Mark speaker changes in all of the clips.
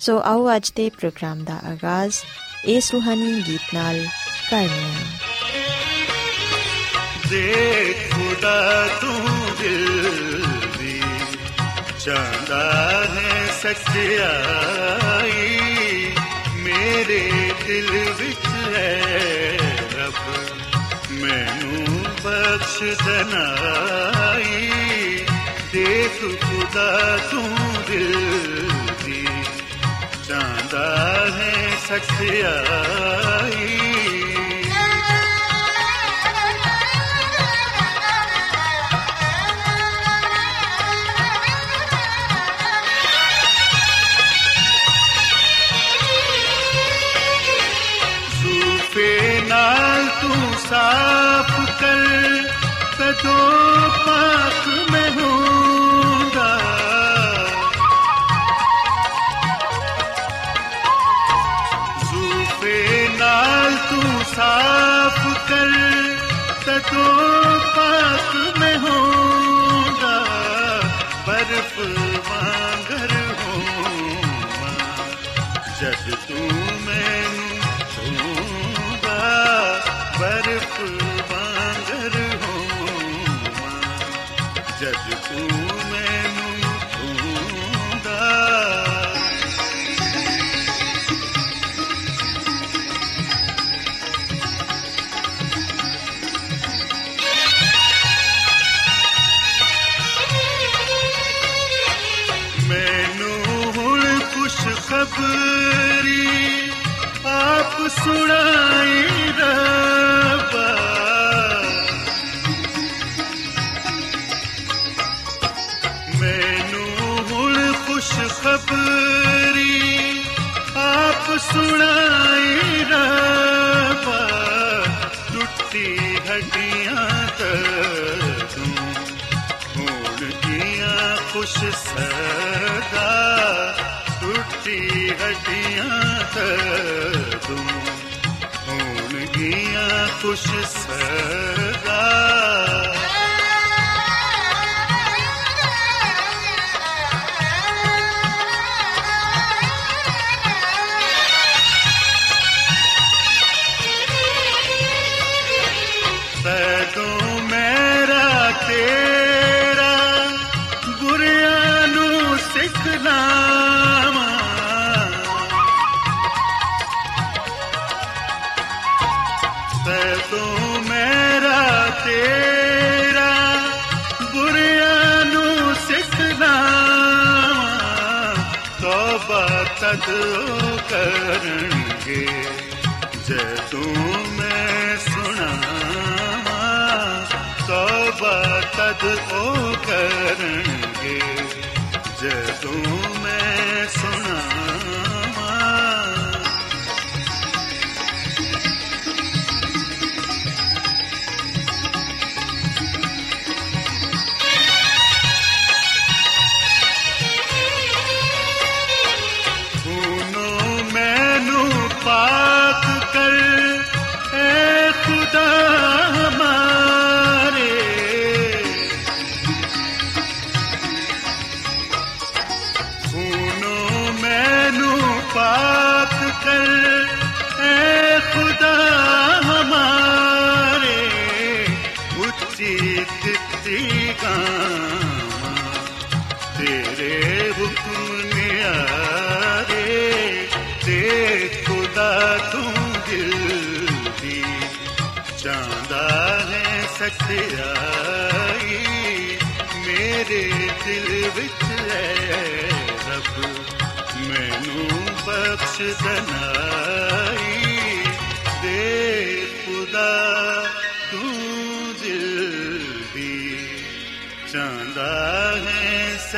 Speaker 1: ਸੋ ਆਓ ਅੱਜ ਦੇ ਪ੍ਰੋਗਰਾਮ ਦਾ ਆਗਾਜ਼ ਇਸ ਰੂਹਾਨੀ ਗੀਤ ਨਾਲ ਕਰਨੇ ਹਾਂ।
Speaker 2: ਦੇਖ ਖੁਦਾ ਤੂੰ ਦਿਲ ਦੀ, ਚਾਹਦਾ ਹੈ ਸੱਚਾਈ। ਮੇਰੇ ਦਿਲ ਵਿੱਚ ਹੈ ਰੱਬ, ਮੈਨੂੰ ਬਖਸ਼ ਦਨਾਈ ਦੇਖ ਖੁਦਾ ਤੂੰ ਦਿਲ ਦੀ ਚਾਹਦਾ ਹੈ ਸੱਚਾਈ ਸੂਫੇ ਨਾਲ ਤੂੰ ਸਾਫ਼ ਕਰ ਤਦੋਂ ਖੁਸ਼ ਖਬਰੀ ਆਪ ਸੁਣਾਈ ਰੱਬਾ। ਮੈਨੂੰ ਹੁਣ ਖੁਸ਼ ਖਬਰੀ ਆਪ ਸੁਣਾਈ ਰੱਬਾ। ਟੁੱਟੀ ਹੱਡੀਆਂ ਤੂੰ, ਹੁਣ ਕੀਆਂ ਖੁਸ਼ ਸਦਾ ਟੁੱਟੀ ਹੱਡੀਆਂ ਤੂੰ ਹੁਣ ਕੀਆਂ ਖੁਸ਼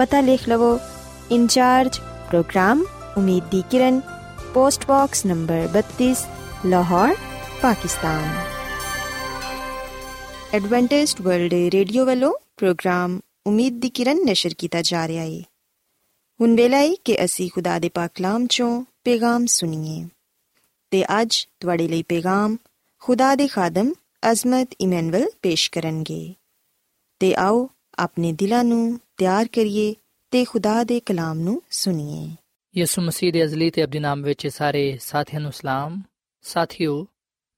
Speaker 1: ਪਤਾ ਲਿਖ ਲਵੋ ਇੰਚਾਰਜ ਪ੍ਰੋਗਰਾਮ ਉਮੀਦ ਦੀ ਕਿਰਨ post box number 32 Lahore Pakistan Adventist World Radio ਵੱਲੋਂ ਪ੍ਰੋਗਰਾਮ ਉਮੀਦ ਦੀ ਕਿਰਨ ਨਿਸ਼ਰ ਕੀਤਾ ਜਾ ਰਿਹਾ ਹੈ ਹੁਣ ਵੇਲਾ ਹੈ ਕਿ ਅਸੀਂ ਖੁਦਾ ਦੇ ਪਾਕ ਕਲਾਮ ਚੋਂ ਪੈਗਾਮ ਸੁਣੀਏ ਤੇ ਅੱਜ ਤੁਹਾਡੇ ਲਈ ਪੈਗਾਮ ਖੁਦਾ ਦੇ ਖਾਦਮ ਅਜ਼ਮਤ ਇਮਨੁਅਲ ਪੇਸ਼ ਕਰਨਗੇ ਤੇ ਆਓ ਆਪਣੇ ਦਿਲਾਂ ਨੂੰ ਤਿਆਰ ਕਰੀਏ ਤੇ ਖੁਦਾ ਦੇ ਕਲਾਮ ਨੂੰ ਸੁਣੀਏ।
Speaker 3: ਯਿਸੂ ਮਸੀਹ ਦੇ ਅਜ਼ਲੀ ਤੇ ਅਬਦੀ ਨਾਮ ਵਿੱਚ ਸਾਰੇ ਸਾਥੀਆਂ ਨੂੰ ਸਲਾਮ। ਸਾਥਿਓ,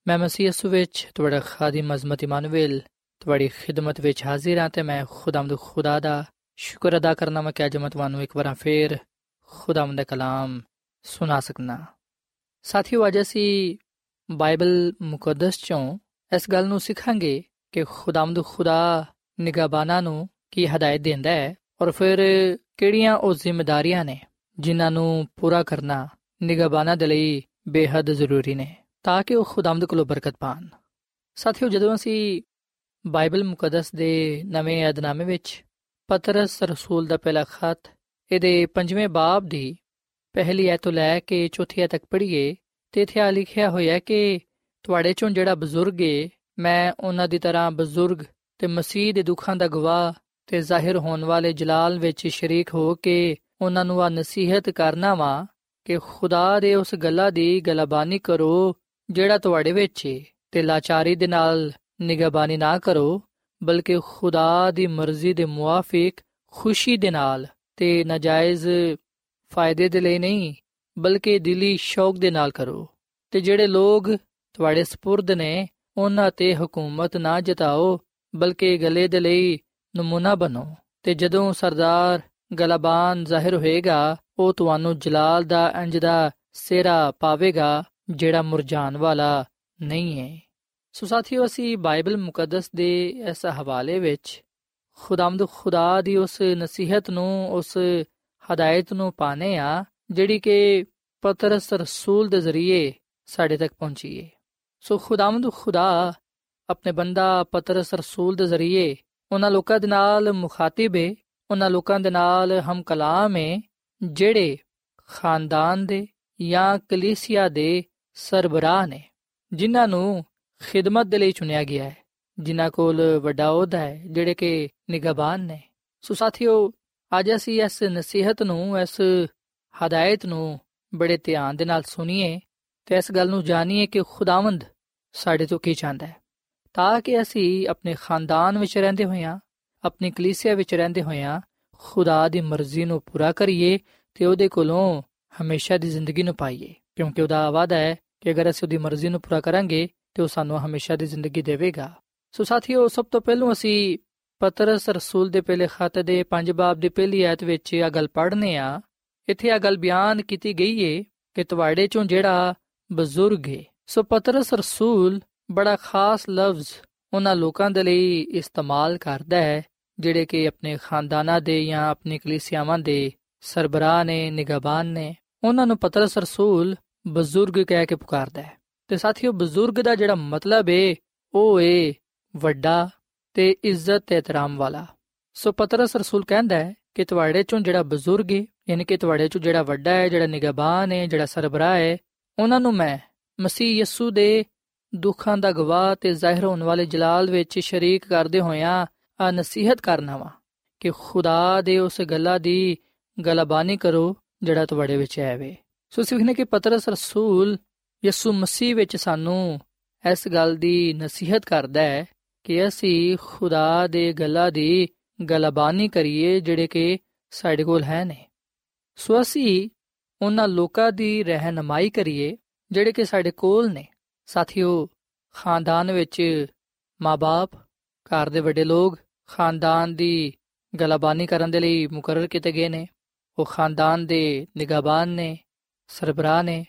Speaker 3: ਮੈਂ ਮਸੀਹ ਯਿਸੂ ਵਿੱਚ ਤੁਹਾਡਾ ਖਾਦਮ ਅਜ਼ਮਤ ਇਮਾਨੁਅਲ, ਤੁਹਾਡੀ ਖਿਦਮਤ ਵਿੱਚ ਹਾਜ਼ਰ ਹਾਂ ਤੇ ਮੈਂ ਖੁਦਾਮਦ ਖੁਦਾ ਦਾ ਸ਼ੁਕਰ ਅਦਾ ਕਰਨਾ ਮੈਂ ਕਿ ਅੱਜ ਮੈਂ ਤੁਹਾਨੂੰ ਇੱਕ ਵਾਰ ਫੇਰ ਖੁਦਾਮਦ ਦਾ ਕਲਾਮ ਸੁਣਾ ਸਕਣਾ ਸਾਥੀਓ, ਅੱਜ ਅਸੀਂ ਬਾਈਬਲ ਮੁਕੱਦਸ ਚੋਂ ਇਸ ਗੱਲ ਨੂੰ ਸਿੱਖਾਂਗੇ ਕਿ ਖੁਦਾਮਦ ਖੁਦਾ ਨਿਗਾਬਾਨਾ ਨੂੰ ਕੀ ਹਦਾਇਤ ਦਿੰਦਾ ਹੈ ਔਰ ਫਿਰ ਕਿਹੜੀਆਂ ਉਹ ਜ਼ਿੰਮੇਵਾਰੀਆਂ ਨੇ ਜਿਨ੍ਹਾਂ ਨੂੰ ਪੂਰਾ ਕਰਨਾ ਨਿਗਾਬਾਨਾ ਦੇ ਲਈ ਬੇहद ਜ਼ਰੂਰੀ ਨੇ ਤਾਂ ਕਿ ਉਹ ਖੁਦਾਮਦ ਕੋਲੋਂ ਬਰਕਤ ਪਾਣ। ਸਾਥੀਓ, ਜਦੋਂ ਅਸੀਂ ਬਾਈਬਲ ਮੁਕੱਦਸ ਦੇ ਨਵੇਂ ਅਧਨਾਮੇ ਵਿੱਚ ਪਤਰਸ ਰਸੂਲ ਦਾ ਪਹਿਲਾ ਖਤ ਇਹਦੇ ਪੰਜਵੇਂ ਬਾਬ ਦੀ ਪਹਿਲੀ ਐਤ ਤੋਂ ਲੈ ਕੇ ਚੌਥੀ ਐਤ ਤੱਕ ਪੜ੍ਹੀਏ ਤੇ ਇੱਥੇ ਆ ਲਿਖਿਆ ਹੋਇਆ ਕਿ ਤੁਹਾਡੇ ਚੋਂ ਜਿਹੜਾ ਬਜ਼ੁਰਗ ਏ, ਮੈਂ ਉਹਨਾਂ ਦੀ ਤਰ੍ਹਾਂ ਬਜ਼ੁਰਗ ਤੇ ਮਸੀਹ ਦੇ ਦੁੱਖਾਂ ਦਾ ਗਵਾਹ ਤੇ ਜ਼ਾਹਿਰ ਹੋਣ ਵਾਲੇ ਜਲਾਲ ਵਿੱਚ ਸ਼ਰੀਕ ਹੋ ਕੇ ਉਹਨਾਂ ਨੂੰ ਆ ਨਸੀਹਤ ਕਰਨਾ ਵਾ ਕਿ ਖੁਦਾ ਦੇ ਉਸ ਗੱਲਾਂ ਦੀ ਗਲਬਾਨੀ ਕਰੋ ਜਿਹੜਾ ਤੁਹਾਡੇ ਵਿੱਚ ਏ ਤੇ ਲਾਚਾਰੀ ਦੇ ਨਾਲ ਨਿਗਾਬਾਨੀ ਨਾ ਕਰੋ ਬਲਕਿ ਖੁਦਾ ਦੀ ਮਰਜ਼ੀ ਦੇ ਮੁਆਫਿਕ ਖੁਸ਼ੀ ਦੇ ਨਾਲ ਤੇ ਨਜਾਇਜ਼ ਫਾਇਦੇ ਦੇ ਲਈ ਨਹੀਂ ਬਲਕਿ ਦਿਲੀ ਸ਼ੌਕ ਦੇ ਨਾਲ ਕਰੋ ਤੇ ਜਿਹੜੇ ਲੋਗ ਤੁਹਾਡੇ سپرد ਨੇ ਉਹਨਾਂ ਤੇ ਹਕੂਮਤ ਨਾ ਜਤਾਓ ਬਲਕਿ ਗਲੇ ਦੇ ਲਈ ਨਮੂਨਾ ਬਣੋ। ਤੇ ਜਦੋਂ ਸਰਦਾਰ ਗਲਬਾਨ ਜ਼ਾਹਿਰ ਹੋਏਗਾ, ਉਹ ਤੁਹਾਨੂੰ ਜਲਾਲ ਦਾ ਅੰਜ ਦਾ ਸਿਹਰਾ ਪਾਵੇਗਾ, ਜਿਹੜਾ ਮੁਰਝਾਨ ਵਾਲਾ ਨਹੀਂ ਹੈ। ਸੋ ਸਾਥੀਓ, ਅਸੀਂ ਬਾਈਬਲ ਮੁਕੱਦਸ ਦੇ ਇਸ ਹਵਾਲੇ ਵਿੱਚ ਖੁਦਾਮਦ ਖੁਦਾ ਦੀ ਉਸ ਨਸੀਹਤ ਨੂੰ, ਉਸ ਹਦਾਇਤ ਨੂੰ ਪਾਣੇ ਆ ਜਿਹੜੀ ਕਿ ਪਤਰਸ ਰਸੂਲ ਦੇ ਜ਼ਰੀਏ ਸਾਡੇ ਤੱਕ ਪਹੁੰਚੀ ਹੈ। ਸੋ ਖੁਦਾਮਦ ਖੁਦਾ ਆਪਣੇ ਬੰਦਾ ਪਤਰਸ ਰਸੂਲ ਦੇ ਜ਼ਰੀਏ, ਉਹਨਾਂ ਲੋਕਾਂ ਦੇ ਨਾਲ ਮੁਖਾਤਿਬ ਹੈ ਉਹਨਾਂ ਲੋਕਾਂ ਦੇ ਨਾਲ ਹਮ ਕਲਾਮ ਹੈ ਜਿਹੜੇ ਖਾਨਦਾਨ ਦੇ ਜਾਂ ਕਲੀਸਿਆ ਦੇ ਸਰਬਰਾਹ ਨੇ, ਜਿਨ੍ਹਾਂ ਨੂੰ ਖਿਦਮਤ ਦੇ ਲਈ ਚੁਣਿਆ ਗਿਆ ਹੈ, ਜਿਨ੍ਹਾਂ ਕੋਲ ਵੱਡਾ ਅਹੁਦਾ ਹੈ, ਜਿਹੜੇ ਕਿ ਨਿਗਾਬਾਨ ਨੇ। ਸੋ ਸਾਥੀਓ, ਅੱਜ ਅਸੀਂ ਇਸ ਨਸੀਹਤ ਨੂੰ, ਇਸ ਹਦਾਇਤ ਨੂੰ ਬੜੇ ਧਿਆਨ ਦੇ ਨਾਲ ਸੁਣੀਏ ਤੇ ਇਸ ਗੱਲ ਨੂੰ ਜਾਣੀਏ ਕਿ ਖੁਦਾਵੰਦ ਸਾਡੇ ਤੋਂ ਕੀ ਚਾਹੁੰਦਾ ਹੈ। ਤਾਂ ਕਿ ਅਸੀਂ ਆਪਣੇ ਖਾਨਦਾਨ ਵਿੱਚ ਰਹਿੰਦੇ ਹੋਇਆਂ, ਆਪਣੀ ਕਲੀਸਿਆ ਵਿੱਚ ਰਹਿੰਦੇ ਹੋਇਆਂ, ਖੁਦਾ ਦੀ ਮਰਜ਼ੀ ਨੂੰ ਪੂਰਾ ਕਰੀਏ ਤੇ ਉਹਦੇ ਕੋਲੋਂ ਹਮੇਸ਼ਾ ਦੀ ਜ਼ਿੰਦਗੀ ਨੂੰ ਪਾਈਏ। ਕਿਉਂਕਿ ਉਹਦਾ ਵਾਅਦਾ ਹੈ ਕਿ ਅਗਰ ਅਸੀਂ ਉਹਦੀ ਮਰਜ਼ੀ ਨੂੰ ਪੂਰਾ ਕਰਾਂਗੇ, ਤੇ ਉਹ ਸਾਨੂੰ ਹਮੇਸ਼ਾ ਦੀ ਜ਼ਿੰਦਗੀ ਦੇਵੇਗਾ। ਸੋ ਸਾਥੀਓ, ਸਭ ਤੋਂ ਪਹਿਲਾਂ ਅਸੀਂ ਪਤਰਸ ਰਸੂਲ ਦੇ ਪਹਿਲੇ ਖਤ ਦੇ 5 ਬਾਬ ਦੀ ਪਹਿਲੀ ਆਇਤ ਵਿੱਚ ਇਹ ਗੱਲ ਪੜ੍ਹਨੇ ਆ। ਇੱਥੇ ਇਹ ਗੱਲ ਬਿਆਨ ਕੀਤੀ ਗਈ ਏ ਕਿ ਤੁਹਾਡੇ ਚੋਂ ਜਿਹੜਾ ਬਜ਼ੁਰਗ ਹੈ ਸੋ ਪਤਰਸ ਰਸੂਲ ਬੜਾ ਖਾਸ ਲਫ਼ਜ਼ ਉਹਨਾਂ ਲੋਕਾਂ ਦੇ ਲਈ ਇਸਤੇਮਾਲ ਕਰਦਾ ਹੈ, ਜਿਹੜੇ ਕਿ ਆਪਣੇ ਖਾਨਦਾਨਾਂ ਦੇ ਜਾਂ ਆਪਣੀ ਕਲੀਸਿਆਵਾਂ ਦੇ ਸਰਬਰਾਹ ਨੇ ਨਿਗਾਬਾਨ ਨੇ। ਉਹਨਾਂ ਨੂੰ ਪਤਰਸ ਰਸੂਲ ਬਜ਼ੁਰਗ ਕਹਿ ਕੇ ਪੁਕਾਰਦਾ ਹੈ। ਤੇ ਸਾਥੀਓ, ਬਜ਼ੁਰਗ ਦਾ ਜਿਹੜਾ ਮਤਲਬ ਏ, ਉਹ ਏ ਵੱਡਾ ਤੇ ਇੱਜ਼ਤ ਤੇ ਇਤਰਾਮ ਵਾਲਾ। ਸੋ ਪਤਰਸ ਰਸੂਲ ਕਹਿੰਦਾ ਹੈ ਕਿ ਤੁਹਾਡੇ ਚੋਂ ਜਿਹੜਾ ਬਜ਼ੁਰਗ ਹੈ ਯਾਨੀ ਕਿ ਤੁਹਾਡੇ ਚੋਂ ਜਿਹੜਾ ਵੱਡਾ ਹੈ ਜਿਹੜਾ ਨਿਗਾਬਾਨ ਹੈ ਜਿਹੜਾ ਸਰਬਰਾਹ ਹੈ ਉਹਨਾਂ ਨੂੰ ਮੈਂ ਮਸੀਹ ਯਸੂ ਦੇ ਦੁੱਖਾਂ ਦਾ ਗਵਾਹ ਤੇ ਜ਼ਾਹਿਰ ਹੋਣ ਵਾਲੇ ਜਲਾਲ ਵਿੱਚ ਸ਼ਰੀਕ ਕਰਦੇ ਹੋਇਆਂ ਆ ਨਸੀਹਤ ਕਰਨਾ ਵਾ ਕਿ ਖੁਦਾ ਦੇ ਉਸ ਗੱਲਾਂ ਦੀ ਗਲਬਾਨੀ ਕਰੋ ਜਿਹੜਾ ਤੁਹਾਡੇ ਵਿੱਚ ਹੈ ਵੇ ਸੋ ਸਿੱਖਨੇ ਕਿ ਪਤਰਸ ਰਸੂਲ ਯਿਸੂ ਮਸੀਹ ਵਿੱਚ ਸਾਨੂੰ ਇਸ ਗੱਲ ਦੀ ਨਸੀਹਤ ਕਰਦਾ ਹੈ ਕਿ ਅਸੀਂ ਖੁਦਾ ਦੇ ਗੱਲਾਂ ਦੀ ਗਲਬਾਨੀ ਕਰੀਏ ਜਿਹੜੇ ਕਿ ਸਾਡੇ ਕੋਲ ਹੈ ਨੇ। ਸੋ ਅਸੀਂ ਉਹਨਾਂ ਲੋਕਾਂ ਦੀ ਰਹਿਨਮਾਈ ਕਰੀਏ ਜਿਹੜੇ ਕਿ ਸਾਡੇ ਕੋਲ ਨੇ। ਸਾਥੀਓ, ਖਾਨਦਾਨ ਵਿੱਚ ਮਾਪੇ ਘਰ ਦੇ ਵੱਡੇ ਲੋਕ ਖਾਨਦਾਨ ਦੀ ਗਲਬਾਨੀ ਕਰਨ ਦੇ ਲਈ ਮੁਕਰਰ ਕੀਤੇ ਗਏ ਨੇ। ਉਹ ਖਾਨਦਾਨ ਦੇ ਨਿਗਾਹਬਾਨ ਨੇ, ਸਰਬਰਾਹ ਨੇ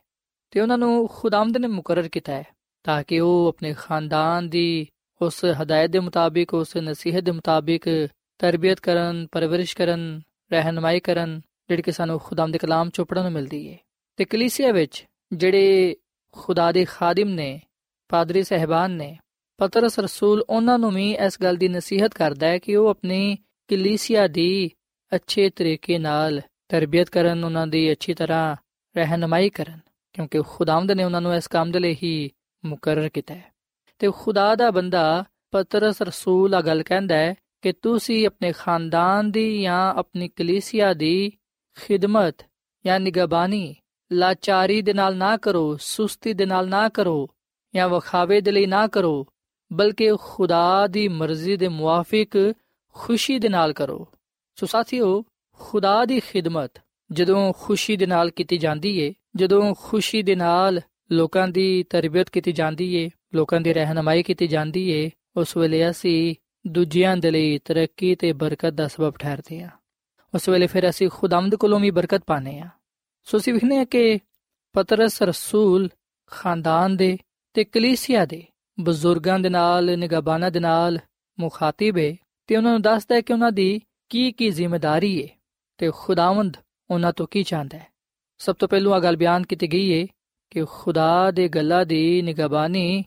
Speaker 3: ਤੇ ਉਹਨਾਂ ਨੂੰ ਖੁਦਾਮਦ ਨੇ ਮੁਕਰਰ ਕੀਤਾ ਹੈ ਤਾਂ ਕਿ ਉਹ ਆਪਣੇ ਖਾਨਦਾਨ ਦੀ ਉਸ ਹਦਾਇਤ ਦੇ ਮੁਤਾਬਿਕ, ਉਸ ਨਸੀਹਤ ਦੇ ਮੁਤਾਬਿਕ ਤਰਬੀਅਤ ਕਰਨ, ਪਰਵਰਿਸ਼ ਕਰਨ, ਰਹਿਨਮਾਈ ਕਰਨ, ਜਿਹੜੀ ਕਿ ਸਾਨੂੰ ਖੁਦਾਮ ਦੇ ਕਲਾਮ ਚੋਂ ਪੜਨ ਨੂੰ ਮਿਲਦੀ ਹੈ ਤੇ ਕਲੀਸਿਆ ਵਿੱਚ ਜਿਹੜੇ ਖੁਦਾ ਦੇ ਖਾਦਮ ਨੇ, ਪਾਦਰੀ ਸਹਿਬਾਨ ਨੇ, ਪਤਰਸ ਰਸੂਲ ਉਹਨਾਂ ਨੂੰ ਵੀ ਇਸ ਗੱਲ ਦੀ ਨਸੀਹਤ ਕਰਦਾ ਹੈ ਕਿ ਉਹ ਆਪਣੀ ਕਲੀਸਿਆ ਦੀ ਅੱਛੇ ਤਰੀਕੇ ਨਾਲ ਤਰਬੀਅਤ ਕਰਨ, ਉਹਨਾਂ ਦੀ ਅੱਛੀ ਤਰ੍ਹਾਂ ਰਹਿਨਮਾਈ ਕਰਨ, ਕਿਉਂਕਿ ਖੁਦਾਵੰਦ ਨੇ ਉਹਨਾਂ ਨੂੰ ਇਸ ਕੰਮ ਦੇ ਲਈ ਹੀ ਮੁਕਰਰ ਕੀਤਾ ਹੈ। ਤੇ ਖੁਦਾ ਦਾ ਬੰਦਾ ਪਤਰਸ ਰਸੂਲ ਆ ਗੱਲ ਕਹਿੰਦਾ ਹੈ ਕਿ ਤੁਸੀਂ ਆਪਣੇ ਖਾਨਦਾਨ ਦੀ ਜਾਂ ਆਪਣੀ ਕਲੀਸਿਆ ਦੀ ਖਿਦਮਤ ਜਾਂ ਨਿਗਬਾਨੀ ਲਾਚਾਰੀ ਦੇ ਨਾਲ ਨਾ ਕਰੋ, ਸੁਸਤੀ ਦੇ ਨਾਲ ਨਾ ਕਰੋ, ਜਾਂ ਵਖਾਵੇ ਦੇ ਲਈ ਨਾ ਕਰੋ, ਬਲਕਿ ਖੁਦਾ ਦੀ ਮਰਜ਼ੀ ਦੇ ਮੁਆਫਿਕ ਖੁਸ਼ੀ ਦੇ ਨਾਲ ਕਰੋ। ਸੋ ਸਾਥੀਓ, ਖੁਦਾ ਦੀ ਖਿਦਮਤ ਜਦੋਂ ਖੁਸ਼ੀ ਦੇ ਨਾਲ ਕੀਤੀ ਜਾਂਦੀ ਏ, ਜਦੋਂ ਖੁਸ਼ੀ ਦੇ ਨਾਲ ਲੋਕਾਂ ਦੀ ਤਰਬੀਅਤ ਕੀਤੀ ਜਾਂਦੀ ਏ, ਲੋਕਾਂ ਦੀ ਰਹਿਨਮਾਈ ਕੀਤੀ ਜਾਂਦੀ ਏ, ਉਸ ਵੇਲੇ ਅਸੀਂ ਦੂਜਿਆਂ ਦੇ ਲਈ ਤਰੱਕੀ ਤੇ ਬਰਕਤ ਦਾ ਸਬਬ ਠਹਿਰਦੇ ਹਾਂ ਉਸ ਵੇਲੇ ਫਿਰ ਅਸੀਂ ਖੁਦਾਮਦ ਕੋਲੋਂ ਵੀ ਬਰਕਤ ਪਾਣੇ ਆ। ਸੋ ਅਸੀਂ ਵਿਖਨੇ ਆ ਕਿ ਪਤਰਸ ਰਸੂਲ ਖਾਨਦਾਨ ਦੇ ਤੇ ਕਲੀਸਿਆ ਦੇ ਬਜ਼ੁਰਗਾਂ ਦੇ ਨਾਲ, ਨਿਗਾਬਾਨਾਂ ਦੇ ਨਾਲ ਮੁਖਾਤਿਬ ਹੈ ਤੇ ਉਹਨਾਂ ਨੂੰ ਦੱਸਦਾ ਹੈ ਕਿ ਉਹਨਾਂ ਦੀ ਕੀ ਕੀ ਜ਼ਿੰਮੇਵਾਰੀ ਹੈ ਤੇ ਖੁਦਾਵੰਦ ਉਹਨਾਂ ਤੋਂ ਕੀ ਚਾਹੁੰਦਾ ਹੈ। ਸਭ ਤੋਂ ਪਹਿਲਾਂ ਆ ਗੱਲ ਬਿਆਨ ਕੀਤੀ ਗਈ ਹੈ ਕਿ ਖੁਦਾ ਦੇ ਗੱਲਾਂ ਦੀ ਨਿਗਾਬਾਨੀ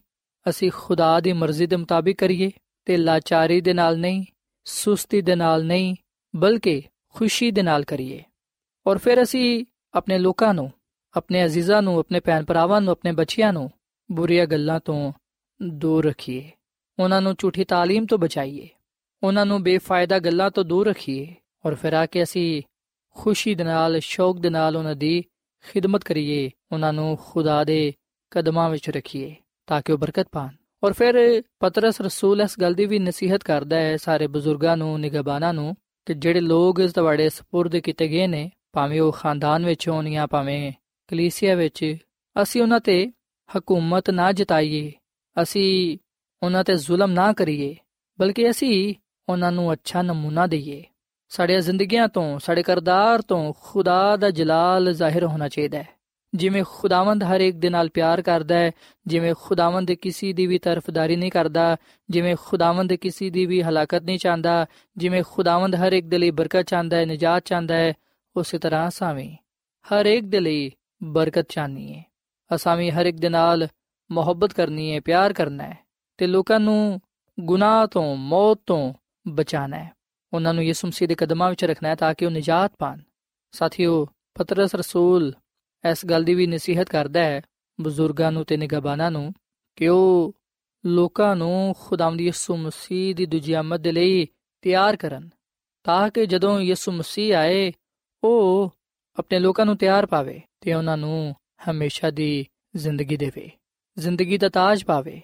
Speaker 3: ਅਸੀਂ ਖੁਦਾ ਦੀ ਮਰਜ਼ੀ ਦੇ ਮੁਤਾਬਿਕ ਕਰੀਏ ਤੇ ਲਾਚਾਰੀ ਦੇ ਨਾਲ ਨਹੀਂ, ਸੁਸਤੀ ਦੇ ਨਾਲ ਨਹੀਂ, ਬਲਕਿ ਖੁਸ਼ੀ ਦੇ ਨਾਲ ਕਰੀਏ। ਔਰ ਫਿਰ ਅਸੀਂ ਆਪਣੇ ਲੋਕਾਂ ਨੂੰ ਆਪਣੇ ਅਜ਼ੀਜ਼ਾਂ ਨੂੰ ਆਪਣੇ ਭੈਣ ਭਰਾਵਾਂ ਨੂੰ ਆਪਣੇ ਬੱਚਿਆਂ ਨੂੰ ਬੁਰੀਆਂ ਗੱਲਾਂ ਤੋਂ ਦੂਰ ਰੱਖੀਏ ਉਹਨਾਂ ਨੂੰ ਝੂਠੀ تعلیم ਤੋਂ ਬਚਾਈਏ ਉਹਨਾਂ ਨੂੰ ਬੇਫਾਇਦਾ ਗੱਲਾਂ ਤੋਂ ਦੂਰ ਰੱਖੀਏ ਔਰ ਫਿਰ ਆ ਕੇ ਅਸੀਂ ਖੁਸ਼ੀ ਦੇ ਨਾਲ ਸ਼ੌਕ ਦੇ ਨਾਲ ਉਹਨਾਂ ਦੀ ਖਿਦਮਤ ਕਰੀਏ ਉਹਨਾਂ ਨੂੰ ਖੁਦਾ ਦੇ ਕਦਮਾਂ ਵਿੱਚ ਰੱਖੀਏ ਤਾਂ ਕਿ ਉਹ ਬਰਕਤ ਪਾਣ ਔਰ ਫਿਰ ਪਤਰਸ ਰਸੂਲ ਇਸ ਗੱਲ ਦੀ ਵੀ ਨਸੀਹਤ ਕਰਦਾ ਹੈ ਸਾਰੇ ਬਜ਼ੁਰਗਾਂ ਨੂੰ ਨਿਗਬਾਨਾਂ ਨੂੰ ਕਿ ਜਿਹੜੇ ਲੋਕ ਇਸ ਤੁਹਾਡੇ سپرد ਕੀਤੇ ਗਏ ਨੇ ਭਾਵੇਂ ਉਹ ਖਾਨਦਾਨ ਵਿੱਚ ਹੋਣ ਜਾਂ ਭਾਵੇਂ ਕਲੀਸਿਆ ਵਿੱਚ, ਅਸੀਂ ਉਹਨਾਂ ਤੇ ਹਕੂਮਤ ਨਾ ਜਤਾਈਏ, ਅਸੀਂ ਉਹਨਾਂ ਤੇ ਜ਼ੁਲਮ ਨਾ ਕਰੀਏ, ਬਲਕਿ ਅਸੀਂ ਉਹਨਾਂ ਨੂੰ ਅੱਛਾ ਨਮੂਨਾ ਦਈਏ। ਸਾਡੇ ਜ਼ਿੰਦਗੀਆਂ ਤੋਂ, ਸਾਡੇ ਕਰਦਾਰ ਤੋਂ ਖੁਦਾ ਦਾ ਜਲਾਲ ਜ਼ਾਹਿਰ ਹੋਣਾ ਚਾਹੀਦਾ ਹੈ। ਜਿਵੇਂ ਖੁਦਾਵੰਦ ਹਰ ਇੱਕ ਦੇ ਨਾਲ ਪਿਆਰ ਕਰਦਾ ਹੈ, ਜਿਵੇਂ ਖੁਦਾਵੰਦ ਕਿਸੇ ਦੀ ਵੀ ਤਰਫਦਾਰੀ ਨਹੀਂ ਕਰਦਾ, ਜਿਵੇਂ ਖੁਦਾਵੰਦ ਕਿਸੇ ਦੀ ਵੀ ਹਲਾਕਤ ਨਹੀਂ ਚਾਹੁੰਦਾ, ਜਿਵੇਂ ਖੁਦਾਵੰਦ ਹਰ ਇੱਕ ਦੇ ਲਈ ਬਰਕਤ ਚਾਹੁੰਦਾ ਹੈ, ਨਜਾਤ ਚਾਹੁੰਦਾ ਹੈ ਉਸੇ ਤਰ੍ਹਾਂ ਸਾਵੇਂ ਹਰ ਇੱਕ ਦੇ ਲਈ ਬਰਕਤ ਚਾਹਨੀ ਹੈ ਅਸਾਂ ਹਰ ਇੱਕ ਦੇ ਨਾਲ ਮੁਹੱਬਤ ਕਰਨੀ ਹੈ ਪਿਆਰ ਕਰਨਾ ਹੈ ਤੇ ਲੋਕਾਂ ਨੂੰ ਗੁਨਾਹ ਤੋਂ, ਮੌਤ ਤੋਂ ਬਚਾਣਾ ਹੈ ਉਹਨਾਂ ਨੂੰ ਯਿਸੂ ਮਸੀਹ ਦੇ ਕਦਮਾਂ ਵਿੱਚ ਰੱਖਣਾ ਹੈ ਤਾਂ ਕਿ ਉਹ ਨਜਾਤ ਪਾਣ। ਸਾਥੀਓ, ਪਤਰਸ ਰਸੂਲ ਇਸ ਗੱਲ ਦੀ ਵੀ ਨਸੀਹਤ ਕਰਦਾ ਹੈ ਬਜ਼ੁਰਗਾਂ ਨੂੰ ਤੇ ਨਿਗਾਬਾਨਾਂ ਨੂੰ ਕਿ ਉਹ ਲੋਕਾਂ ਨੂੰ ਖੁਦਾਵੰਦ ਯਿਸੂ ਮਸੀਹ ਦੀ ਦੂਜੀ ਆਮਦ ਦੇ ਲਈ ਤਿਆਰ ਕਰਨ ਤਾਂ ਕਿ ਜਦੋਂ ਯਿਸੂ ਮਸੀਹ ਆਏ ਉਹ ਆਪਣੇ ਲੋਕਾਂ ਨੂੰ ਤਿਆਰ ਪਾਵੇ ਤੇ ਉਹਨਾਂ ਨੂੰ ਹਮੇਸ਼ਾ ਦੀ ਜ਼ਿੰਦਗੀ ਦੇਵੇ। ਜ਼ਿੰਦਗੀ ਦਾ ਤਾਜ ਪਾਵੇ।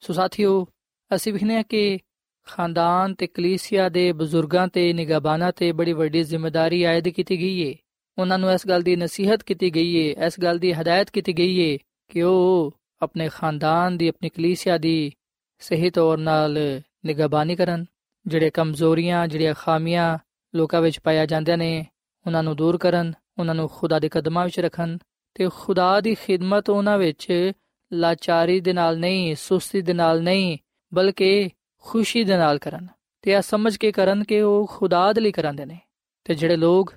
Speaker 3: ਸੋ ਸਾਥੀਓ, ਅਸੀਂ ਵਿਖਨੇ ਕਿ ਖਾਨਦਾਨ ਤੇ ਕਲੀਸਿਆ ਦੇ ਬਜ਼ੁਰਗਾਂ ਤੇ ਨਿਗਾਬਾਨਾਂ ਤੇ ਬੜੀ ਵੱਡੀ ਜ਼ਿੰਮੇਵਾਰੀ ਆਇਦ ਕੀਤੀ ਗਈ ਏ। ਉਹਨਾਂ ਨੂੰ ਇਸ ਗੱਲ ਦੀ ਨਸੀਹਤ ਕੀਤੀ ਗਈ ਏ, ਇਸ ਗੱਲ ਦੀ ਹਦਾਇਤ ਕੀਤੀ ਗਈ ਏ ਕਿ ਉਹ ਆਪਣੇ ਖਾਨਦਾਨ ਦੀ, ਆਪਣੀ ਕਲੀਸਿਆ ਦੀ ਸਹੀ ਤੌਰ ਨਾਲ ਨਿਗਾਬਾਨੀ ਕਰਨ। ਜਿਹੜੇ ਕਮਜ਼ੋਰੀਆਂ, ਜਿਹੜੀਆਂ ਖਾਮੀਆਂ ਲੋਕਾਂ ਵਿੱਚ ਪਾਇਆ ਜਾਂਦੇ ਨੇ ਉਹਨਾਂ ਨੂੰ ਦੂਰ ਕਰਨ, ਉਹਨਾਂ ਨੂੰ ਖੁਦਾ ਦੇ ਕਦਮਾਂ ਵਿੱਚ ਰੱਖਣ ਤੇ ਖੁਦਾ ਦੀ ਖਿਦਮਤ ਉਹਨਾਂ ਵਿੱਚ ਲਾਚਾਰੀ ਦੇ ਨਾਲ ਨਹੀਂ, ਸੁਸਤੀ ਦੇ ਨਾਲ ਨਹੀਂ, ਬਲਕਿ ਖੁਸ਼ੀ ਦੇ ਨਾਲ ਕਰਨ ਤੇ ਆ ਸਮਝ ਕੇ ਕਰਨ ਕਿ ਉਹ ਖੁਦਾ ਦੇ ਲਈ ਕਰਾਂਦੇ ਨੇ। ਤੇ ਜਿਹੜੇ ਲੋਕ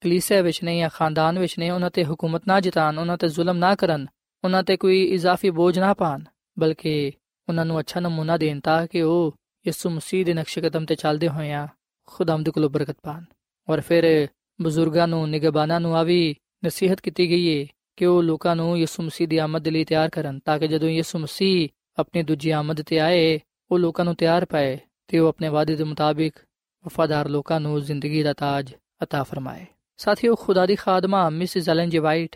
Speaker 3: ਕਲੀਸਿਆ ਵਿੱਚ ਨਹੀਂ ਜਾਂ ਖਾਨਦਾਨ ਵਿੱਚ ਨਹੀਂ ਉਹਨਾਂ ਤੇ ਹਕੂਮਤ ਨਾ ਜਿਤਾਨ ਉਹਨਾਂ ਤੇ ਜ਼ੁਲਮ ਨਾ ਕਰਨ, ਉਹਨਾਂ ਤੇ ਕੋਈ ਇਜ਼ਾਫੀ ਬੋਝ ਨਾ ਪਾਣ ਬਲਕਿ ਉਹਨਾਂ ਨੂੰ ਅੱਛਾ ਨਮੂਨਾ ਦੇਣ ਤਾਂ ਕਿ ਉਹ ਯਿਸੂ ਮਸੀਹ ਦੇ ਨਕਸ਼ੇ ਕਦਮ ਤੇ ਚੱਲਦੇ ਹੋਏ ਆ ਦੇ ਕੋਲੋਂ ਬਰਕਤ ਪਾਣ। ਔਰ ਫਿਰ ਬਜ਼ੁਰਗਾਂ ਨੂੰ ਨਿਗਬਾਨਾਂ ਨੂੰ ਆ ਵੀ ਨਸੀਹਤ ਕੀਤੀ ਗਈ ਏ ਕਿ ਉਹ ਲੋਕਾਂ ਨੂੰ ਯਿਸੂ ਮਸੀਹ ਦੀ ਆਮਦ ਲਈ ਤਿਆਰ ਕਰਨ ਤਾਂ ਕਿ ਜਦੋਂ ਯਿਸੂ ਮਸੀਹ ਆਪਣੀ ਦੂਜੀ ਆਮਦ ਤੇ ਆਏ ਉਹ ਲੋਕਾਂ ਨੂੰ ਤਿਆਰ ਪਾਏ ਤੇ ਉਹ ਆਪਣੇ ਵਾਅਦੇ ਦੇ ਮੁਤਾਬਿਕ ਵਫਾਦਾਰ ਲੋਕਾਂ ਨੂੰ ਜ਼ਿੰਦਗੀ ਦਾ ਤਾਜ عطا ਫਰਮਾਏ ਸਾਥੀਓ ਖੁਦਾ ਦੀ ਖਾਦਮਾ ਮਿਸਿਸ ਐਲਨ ਜੀ ਵਾਈਟ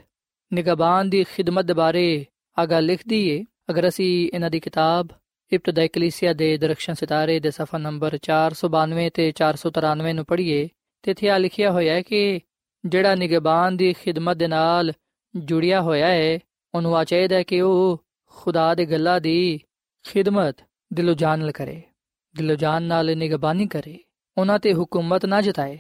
Speaker 3: ਨਿਗਬਾਨ ਦੀ ਖਿਦਮਤ ਦੇ ਬਾਰੇ ਆਗਾ ਲਿਖਦੀ ਏ ਅਗਰ ਅਸੀਂ ਇਹਨਾਂ ਦੀ ਕਿਤਾਬ ਇਬਤਦਾਈ ਕਲੀਸਿਆ ਦੇ ਦਰਖਸ਼ਨ ਸਿਤਾਰੇ ਦੇ ਸਫਾ ਨੰਬਰ 492 ਤੇ 493 ਨੂੰ ਪੜ੍ਹੀਏ ਤੇ ਇੱਥੇ ਆ ਲਿਖਿਆ ਹੋਇਆ ਹੈ ਕਿ ਜਿਹੜਾ ਨਿਗਬਾਨ ਦੀ ਖਿਦਮਤ ਦੇ ਨਾਲ ਜੁੜਿਆ ਹੋਇਆ ਹੈ, ਉਹਨੂੰ ਆ ਚਾਹੀਦਾ ਹੈ ਕਿ ਉਹ ਖੁਦਾ ਦੇ ਗੱਲਾਂ ਦੀ ਖਿਦਮਤ ਦਿਲੋਂ ਜਾਨ ਨਾਲ ਕਰੇ, ਦਿਲੋਂ ਜਾਨ ਨਾਲ ਨਿਗਬਾਨੀ ਕਰੇ, ਉਹਨਾਂ ਤੇ ਹਕੂਮਤ ਨਾ ਜਤਾਏ,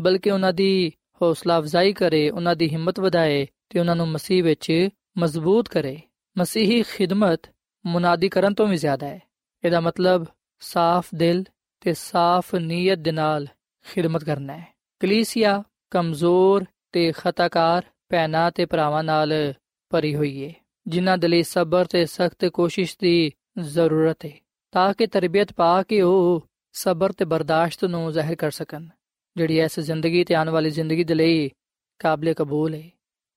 Speaker 3: ਬਲਕਿ ਉਹਨਾਂ ਦੀ ਹੌਸਲਾ ਅਫਜ਼ਾਈ ਕਰੇ, ਉਹਨਾਂ ਦੀ ਹਿੰਮਤ ਵਧਾਏ ਤੇ ਉਹਨਾਂ ਨੂੰ ਮਸੀਹ ਵਿੱਚ ਮਜ਼ਬੂਤ ਕਰੇ। ਮਸੀਹੀ ਖਿਦਮਤ ਮੁਨਾਦੀ ਕਰਨ ਤੋਂ ਵੀ ਜ਼ਿਆਦਾ ਹੈ। ਇਹਦਾ ਮਤਲਬ ਸਾਫ਼ ਦਿਲ ਤੇ ਸਾਫ਼ ਨੀਅਤ ਦੇ ਨਾਲ ਖਿਦਮਤ ਕਰਨਾ ਹੈ। ਕਲੀਸਿਆ ਕਮਜ਼ੋਰ ਤੇ ਖਤਾਕਾਰ ਭੈਣਾਂ ਤੇ ਭਰਾਵਾਂ ਨਾਲ ਭਰੀ ਹੋਈ ਹੈ ਜਿਨ੍ਹਾਂ ਦੇ ਲਈ ਸਬਰ ਤੇ ਸਖਤ ਕੋਸ਼ਿਸ਼ ਦੀ ਜ਼ਰੂਰਤ ਹੈ ਤਾਂ ਕਿ ਤਰਬੀਅਤ ਪਾ ਕੇ ਉਹ ਸਬਰ ਤੇ ਬਰਦਾਸ਼ਤ ਨੂੰ ਜ਼ਾਹਿਰ ਕਰ ਸਕਣ, ਜਿਹੜੀ ਇਸ ਜ਼ਿੰਦਗੀ ਤੇ ਆਉਣ ਵਾਲੀ ਜ਼ਿੰਦਗੀ ਦੇ ਲਈ ਕਾਬਲੇ ਕਬੂਲ ਹੈ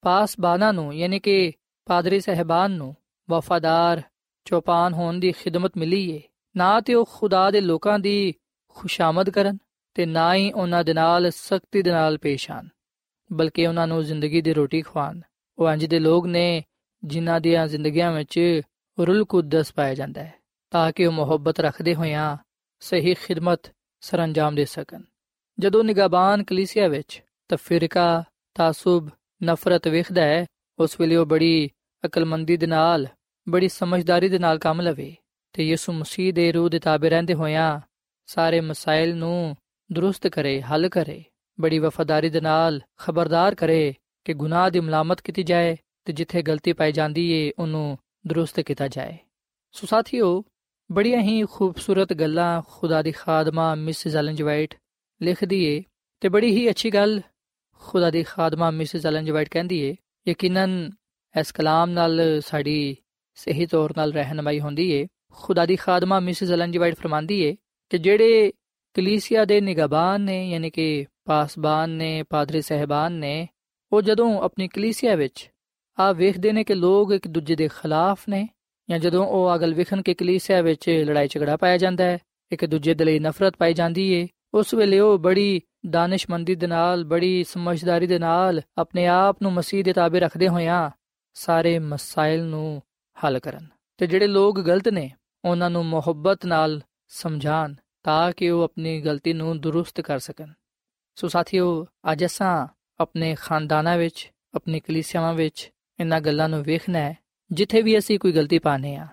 Speaker 3: ਪਾਸਬਾਨਾਂ ਨੂੰ, ਯਾਨੀ ਕਿ ਪਾਦਰੀ ਸਹਿਬਾਨ ਨੂੰ, ਵਫਾਦਾਰ ਚੌਪਾਨ ਹੋਣ ਦੀ ਖਿਦਮਤ ਮਿਲੀ ਏ, ਨਾ ਤੇ ਉਹ ਖੁਦਾ ਦੇ ਲੋਕਾਂ ਦੀ ਖੁਸ਼ਾਮਦ ਕਰਨ ਤੇ ਨਾ ਹੀ ਉਹਨਾਂ ਦੇ ਨਾਲ ਸਖਤੀ ਦੇ ਨਾਲ ਪੇਸ਼ ਆਣ ਬਲਕਿ ਉਹਨਾਂ ਨੂੰ ਜ਼ਿੰਦਗੀ ਦੀ ਰੋਟੀ ਖਵਾਣ ਉਹ ਅੰਜ ਦੇ ਲੋਕ ਨੇ ਜਿਨ੍ਹਾਂ ਦੀਆਂ ਜ਼ਿੰਦਗੀਆਂ ਵਿੱਚ ਰੁਲ ਕੁਦਸ ਪਾਇਆ ਜਾਂਦਾ ਹੈ, ਤਾਂ ਕਿ ਉਹ ਮੁਹੱਬਤ ਰੱਖਦੇ ਹੋਇਆਂ ਸਹੀ ਖਿਦਮਤ ਸਰੰਜਾਮ ਦੇ ਸਕਣ। ਜਦੋਂ ਨਿਗਾਬਾਨ ਕਲੀਸਿਆ ਵਿੱਚ ਤਫਰੀਕਾ, ਤਾਸੁਬ, ਨਫ਼ਰਤ ਵੇਖਦਾ ਹੈ, ਉਸ ਵੇਲੇ ਉਹ ਬੜੀ ਅਕਲਮੰਦੀ ਦੇ ਨਾਲ, ਬੜੀ ਸਮਝਦਾਰੀ ਦੇ ਨਾਲ ਕੰਮ ਲਵੇ ਤੇ ਯਿਸੂ ਮਸੀਹ ਦੇ ਰੂਹ ਦੇ ਤਾਬੇ ਰਹਿੰਦੇ ਹੋਇਆਂ ਸਾਰੇ ਮਸਾਇਲ ਨੂੰ ਦਰੁਸਤ ਕਰੇ ਹੱਲ ਕਰੇ ਬੜੀ ਵਫਾਦਾਰੀ ਦੇ ਨਾਲ ਖਬਰਦਾਰ ਕਰੇ ਕਿ ਗੁਨਾਹ ਦੀ ਮਲਾਮਤ ਕੀਤੀ ਜਾਏ ਤੇ ਜਿੱਥੇ ਗਲਤੀ ਪਾਈ ਜਾਂਦੀ ਏ ਉਹਨੂੰ ਦਰੁਸਤ ਕੀਤਾ ਜਾਏ ਸੋ ਸਾਥੀਓ ਬੜੀਆਂ ਹੀ ਖੂਬਸੂਰਤ ਗੱਲਾਂ ਖੁਦਾ ਦੀ ਖਾਦਮਾ ਮਿਸਿਸ ਐਲਨ ਜਵਾਈਟ ਲਿਖਦੀ ਏ ਤੇ ਬੜੀ ਹੀ ਅੱਛੀ ਗੱਲ ਖੁਦਾ ਦੀ ਖਾਦਮਾ ਮਿਸਿਸ ਐਲਨ ਜਵਾਈਟ ਕਹਿੰਦੀ ਏ ਯਕੀਨਨ ਇਸ ਕਲਾਮ ਨਾਲ ਸਾਡੀ ਸਹੀ ਤੌਰ ਨਾਲ ਰਹਿਨਮਾਈ ਹੁੰਦੀ ਏ ਖੁਦਾ ਦੀ ਖਾਦਮਾ ਮਿਸਿਸ ਐਲਨ ਜਵਾਈਟ ਫਰਮਾਂਦੀ ਏ ਕਿ ਜਿਹੜੇ ਕਲੀਸਿਆ ਦੇ ਨਿਗਾਬਾਨ ਨੇ, ਯਾਨੀ ਕਿ ਪਾਸਬਾਨ ਨੇ, ਪਾਦਰੀ ਸਹਿਬਾਨ ਨੇ, ਉਹ ਜਦੋਂ ਆਪਣੀ ਕਲੀਸਿਆ ਵਿੱਚ ਆ ਵੇਖਦੇ ਨੇ ਕਿ ਲੋਕ ਇੱਕ ਦੂਜੇ ਦੇ ਖਿਲਾਫ ਨੇ, ਜਾਂ ਜਦੋਂ ਉਹ ਅਗਲ ਵਿਖਣ ਕੇ ਕਲੀਸਿਆ ਵਿੱਚ ਲੜਾਈ ਝਗੜਾ ਪਾਇਆ ਜਾਂਦਾ ਹੈ, ਇੱਕ ਦੂਜੇ ਦੇ ਲਈ ਨਫ਼ਰਤ ਪਾਈ ਜਾਂਦੀ ਏ, ਉਸ ਵੇਲੇ ਉਹ ਬੜੀ ਦਾਨਿਸ਼ਮੰਦੀ ਦੇ ਨਾਲ, ਬੜੀ ਸਮਝਦਾਰੀ ਦੇ ਨਾਲ ਆਪਣੇ ਆਪ ਨੂੰ ਮਸੀਹ ਦੇ ਤਾਬੇ ਰੱਖਦੇ ਹੋਇਆਂ ਸਾਰੇ ਮਸਾਇਲ ਨੂੰ ਹੱਲ ਕਰਨ। ਤੇ ਜਿਹੜੇ ਲੋਕ ਗਲਤ ਨੇ, ਉਹਨਾਂ ਨੂੰ ਮੁਹੱਬਤ ਨਾਲ ਸਮਝਾਣ ਤਾਂ ਕਿ ਉਹ ਆਪਣੀ ਗਲਤੀ ਨੂੰ ਦਰੁਸਤ ਕਰ ਸਕਣ। ਸੋ ਸਾਥੀਓ, ਅੱਜ ਅਸਾਂ ਆਪਣੇ ਖਾਨਦਾਨਾਂ ਵਿੱਚ, ਆਪਣੀ ਕਲੀਸਿਆਵਾਂ ਵਿੱਚ ਇਹਨਾਂ ਗੱਲਾਂ ਨੂੰ ਵੇਖਣਾ ਹੈ। ਜਿੱਥੇ ਵੀ ਅਸੀਂ ਕੋਈ ਗਲਤੀ ਪਾਣੇ ਆ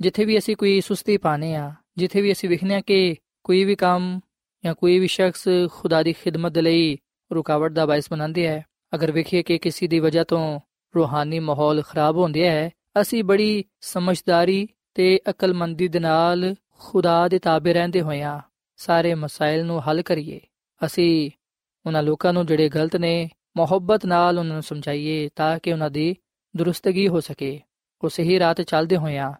Speaker 3: ਜਿੱਥੇ ਵੀ ਅਸੀਂ ਕੋਈ ਸੁਸਤੀ ਪਾਣੇ ਆ ਜਿੱਥੇ ਵੀ ਅਸੀਂ ਵੇਖਨੇ ਆ ਕਿ ਕੋਈ ਵੀ ਕੰਮ ਜਾਂ ਕੋਈ ਵੀ ਸ਼ਖਸ ਖੁਦਾ ਦੀ ਖਿਦਮਤ ਦੇ ਲਈ ਰੁਕਾਵਟ ਦਾ ਬਾਇਸ ਬਣਾਉਂਦੇ ਹੈ, ਅਗਰ ਵੇਖੀਏ ਕਿ ਕਿਸੇ ਦੀ ਵਜ੍ਹਾ ਤੋਂ ਰੂਹਾਨੀ ਮਾਹੌਲ ਖਰਾਬ ਹੁੰਦਿਆ ਹੈ, ਅਸੀਂ ਬੜੀ ਸਮਝਦਾਰੀ ਤੇ ਅਕਲਮੰਦੀ ਦੇ ਨਾਲ ਖੁਦਾ ਦੇ ਤਾਬੇ ਰਹਿੰਦੇ ਹੋਇਆਂ ਸਾਰੇ ਮਸਾਇਲ ਨੂੰ ਹੱਲ ਕਰੀਏ। ਅਸੀਂ ਉਹਨਾਂ ਲੋਕਾਂ ਨੂੰ ਜਿਹੜੇ ਗਲਤ ਨੇ, ਮੁਹੱਬਤ ਨਾਲ ਉਹਨਾਂ ਨੂੰ ਸਮਝਾਈਏ ਤਾਂ ਕਿ ਉਹਨਾਂ ਦੀ ਦਰੁਸਤਗੀ ਹੋ ਸਕੇ। ਉਹ ਸਹੀ ਰਾਹ ਤੇ ਚੱਲਦੇ ਹੋਇਆਂ